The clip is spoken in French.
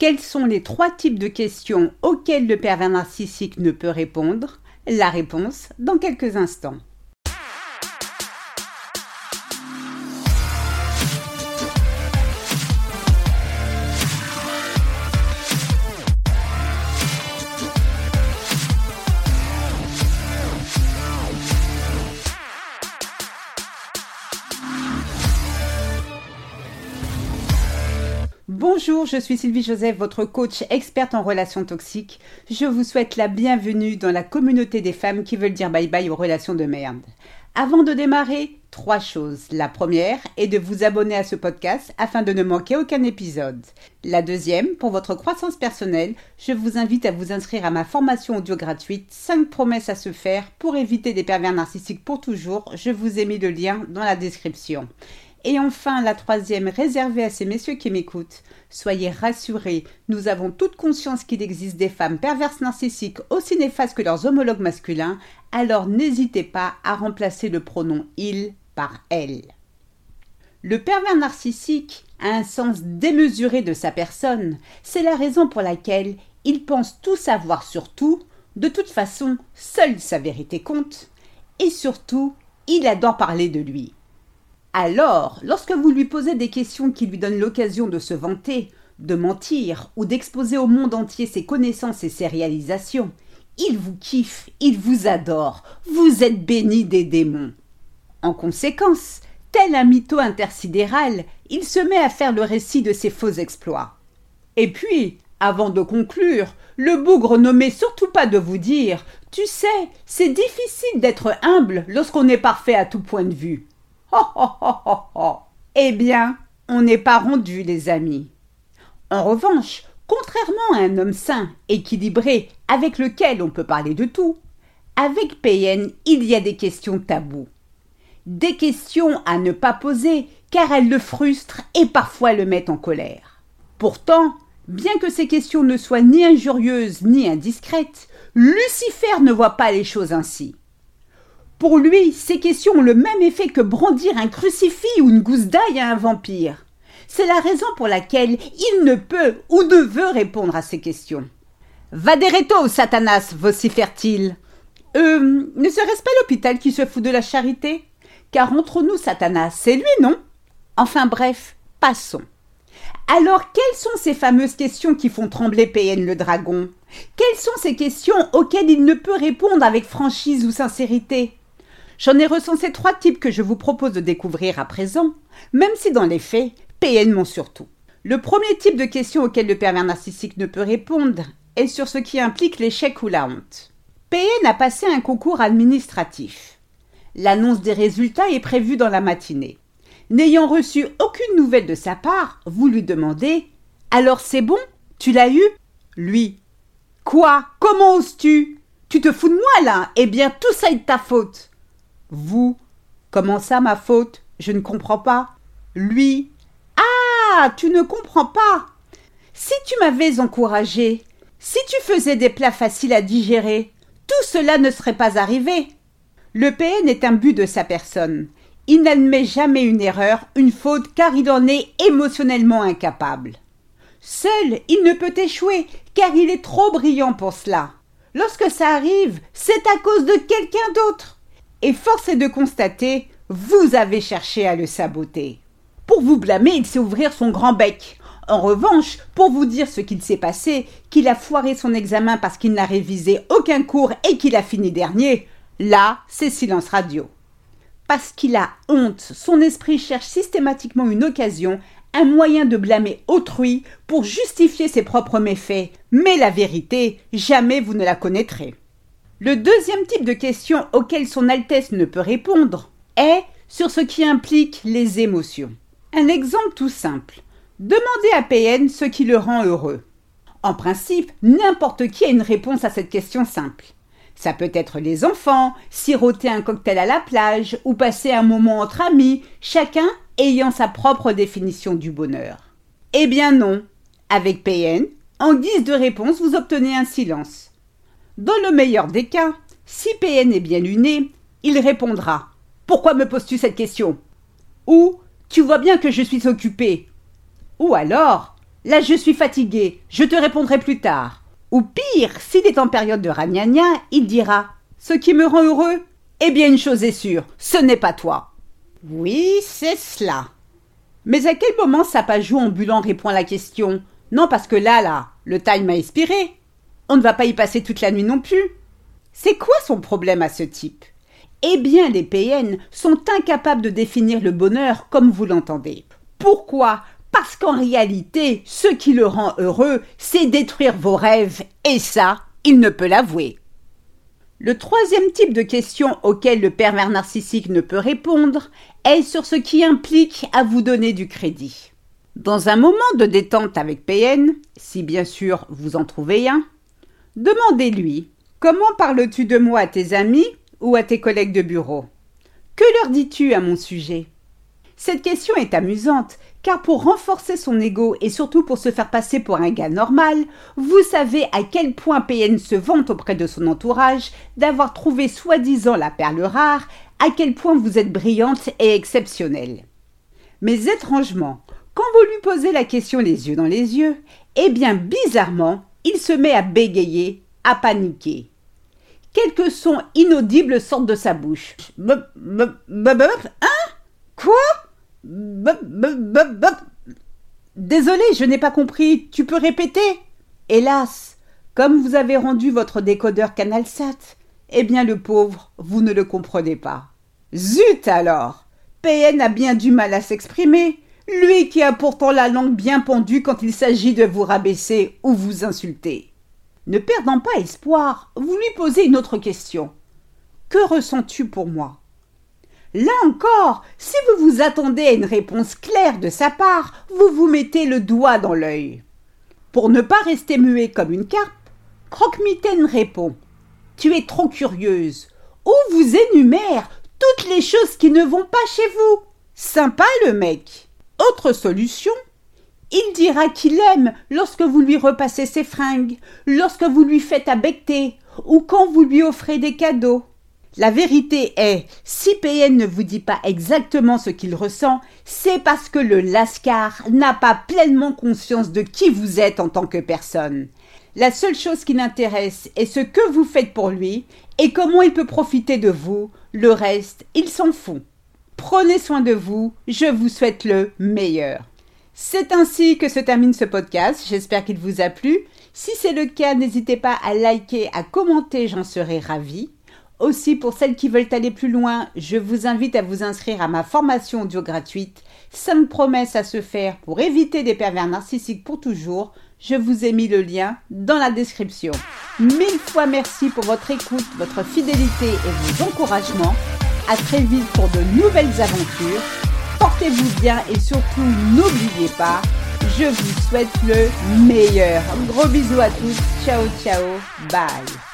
Quels sont les trois types de questions auxquelles le pervers narcissique ne peut répondre? La réponse dans quelques instants. Bonjour, je suis Sylvie Joseph, votre coach experte en relations toxiques. Je vous souhaite la bienvenue dans la communauté des femmes qui veulent dire bye bye aux relations de merde. Avant de démarrer, trois choses. La première est de vous abonner à ce podcast afin de ne manquer aucun épisode. La deuxième, pour votre croissance personnelle, je vous invite à vous inscrire à ma formation audio gratuite 5 promesses à se faire pour éviter des pervers narcissiques pour toujours. Je vous ai mis le lien dans la description. Et enfin, la troisième, réservée à ces messieurs qui m'écoutent. Soyez rassurés, nous avons toute conscience qu'il existe des femmes perverses narcissiques aussi néfastes que leurs homologues masculins, alors n'hésitez pas à remplacer le pronom il par elle. Le pervers narcissique a un sens démesuré de sa personne, c'est la raison pour laquelle il pense tout savoir sur tout, de toute façon, seule sa vérité compte, et surtout, il adore parler de lui. Alors, lorsque vous lui posez des questions qui lui donnent l'occasion de se vanter, de mentir ou d'exposer au monde entier ses connaissances et ses réalisations, il vous kiffe, il vous adore, vous êtes béni des démons. En conséquence, tel un mytho intersidéral, il se met à faire le récit de ses faux exploits. Et puis, avant de conclure, le bougre nommé surtout pas de vous dire Tu sais, c'est difficile d'être humble lorsqu'on est parfait à tout point de vue. Eh bien, on n'est pas rendu, les amis. En revanche, contrairement à un homme sain, équilibré, avec lequel on peut parler de tout, avec PN, il y a des questions taboues. Des questions à ne pas poser, car elles le frustrent et parfois le mettent en colère. Pourtant, bien que ces questions ne soient ni injurieuses ni indiscrètes, Lucifer ne voit pas les choses ainsi. Pour lui, ces questions ont le même effet que brandir un crucifix ou une gousse d'ail à un vampire. C'est la raison pour laquelle il ne peut ou ne veut répondre à ces questions. Vadereto, Satanas, vocifère-t-il. Euh, ne serait-ce pas l'hôpital qui se fout de la charité? Car entre nous, Satanas, c'est lui, non? Enfin bref, passons. Alors, quelles sont ces fameuses questions qui font trembler PN le dragon? Quelles sont ces questions auxquelles il ne peut répondre avec franchise ou sincérité? J'en ai recensé trois types que je vous propose de découvrir à présent, même si dans les faits, PN m'ont surtout. Le premier type de question auquel le pervers narcissique ne peut répondre est sur ce qui implique l'échec ou la honte. PN a passé un concours administratif. L'annonce des résultats est prévue dans la matinée. N'ayant reçu aucune nouvelle de sa part, vous lui demandez Alors c'est bon? Tu l'as eu? Lui Quoi? Comment oses-tu? Tu te fous de moi là Eh bien tout ça est de ta faute vous. Comment ça, ma faute? Je ne comprends pas. Lui. Ah. Tu ne comprends pas. Si tu m'avais encouragé, si tu faisais des plats faciles à digérer, tout cela ne serait pas arrivé. Le PN est un but de sa personne. Il n'admet jamais une erreur, une faute, car il en est émotionnellement incapable. Seul, il ne peut échouer, car il est trop brillant pour cela. Lorsque ça arrive, c'est à cause de quelqu'un d'autre. Et force est de constater, vous avez cherché à le saboter. Pour vous blâmer, il sait ouvrir son grand bec. En revanche, pour vous dire ce qu'il s'est passé, qu'il a foiré son examen parce qu'il n'a révisé aucun cours et qu'il a fini dernier, là, c'est silence radio. Parce qu'il a honte, son esprit cherche systématiquement une occasion, un moyen de blâmer autrui pour justifier ses propres méfaits. Mais la vérité, jamais vous ne la connaîtrez. Le deuxième type de question auquel Son Altesse ne peut répondre est sur ce qui implique les émotions. Un exemple tout simple. Demandez à PN ce qui le rend heureux. En principe, n'importe qui a une réponse à cette question simple. Ça peut être les enfants, siroter un cocktail à la plage ou passer un moment entre amis, chacun ayant sa propre définition du bonheur. Eh bien non. Avec PN, en guise de réponse, vous obtenez un silence. Dans le meilleur des cas, si PN est bien luné, il répondra Pourquoi me poses-tu cette question? Ou Tu vois bien que je suis occupé. Ou alors Là, je suis fatigué, je te répondrai plus tard. Ou pire, s'il est en période de ragnagna, il dira Ce qui me rend heureux Eh bien, une chose est sûre, ce n'est pas toi. Oui, c'est cela. Mais à quel moment Sapajou ambulant répond la question? Non, parce que là, là, le time m'a inspiré. On ne va pas y passer toute la nuit non plus. C'est quoi son problème à ce type? Eh bien, les PN sont incapables de définir le bonheur comme vous l'entendez. Pourquoi? Parce qu'en réalité, ce qui le rend heureux, c'est détruire vos rêves, et ça, il ne peut l'avouer. Le troisième type de question auquel le pervers narcissique ne peut répondre est sur ce qui implique à vous donner du crédit. Dans un moment de détente avec PN, si bien sûr vous en trouvez un, demandez-lui Comment parles-tu de moi à tes amis ou à tes collègues de bureau? Que leur dis-tu à mon sujet? Cette question est amusante car pour renforcer son ego et surtout pour se faire passer pour un gars normal, vous savez à quel point PN se vante auprès de son entourage d'avoir trouvé soi-disant la perle rare, à quel point vous êtes brillante et exceptionnelle. Mais étrangement, quand vous lui posez la question les yeux dans les yeux, eh bien bizarrement, il se met à bégayer, à paniquer. Quelques sons inaudibles sortent de sa bouche. Hein? Quoi? Désolé, je n'ai pas compris. Tu peux répéter? Hélas, comme vous avez rendu votre décodeur CanalSat, eh bien le pauvre, vous ne le comprenez pas. Zut alors PN a bien du mal à s'exprimer, lui qui a pourtant la langue bien pendue quand il s'agit de vous rabaisser ou vous insulter. Ne perdant pas espoir, vous lui posez une autre question. Que ressens-tu pour moi? Là encore, si vous vous attendez à une réponse claire de sa part, vous vous mettez le doigt dans l'œil. Pour ne pas rester muet comme une carpe, Croque-Mitaine répond Tu es trop curieuse. Ou vous énumère toutes les choses qui ne vont pas chez vous. Sympa le mec. Autre solution il dira qu'il aime lorsque vous lui repassez ses fringues, lorsque vous lui faites à becter, ou quand vous lui offrez des cadeaux. La vérité est, si PN ne vous dit pas exactement ce qu'il ressent, c'est parce que le Lascar n'a pas pleinement conscience de qui vous êtes en tant que personne. La seule chose qui l'intéresse est ce que vous faites pour lui et comment il peut profiter de vous. Le reste, il s'en fout. Prenez soin de vous, je vous souhaite le meilleur. C'est ainsi que se termine ce podcast, j'espère qu'il vous a plu. Si c'est le cas, n'hésitez pas à liker, à commenter, j'en serai ravie. Aussi, pour celles qui veulent aller plus loin, je vous invite à vous inscrire à ma formation audio gratuite 5 promesses à se faire pour éviter des pervers narcissiques pour toujours. Je vous ai mis le lien dans la description. Mille fois merci pour votre écoute, votre fidélité et vos encouragements. À très vite pour de nouvelles aventures. Portez-vous bien et surtout n'oubliez pas, je vous souhaite le meilleur. Gros bisous à tous. Ciao ciao. Bye.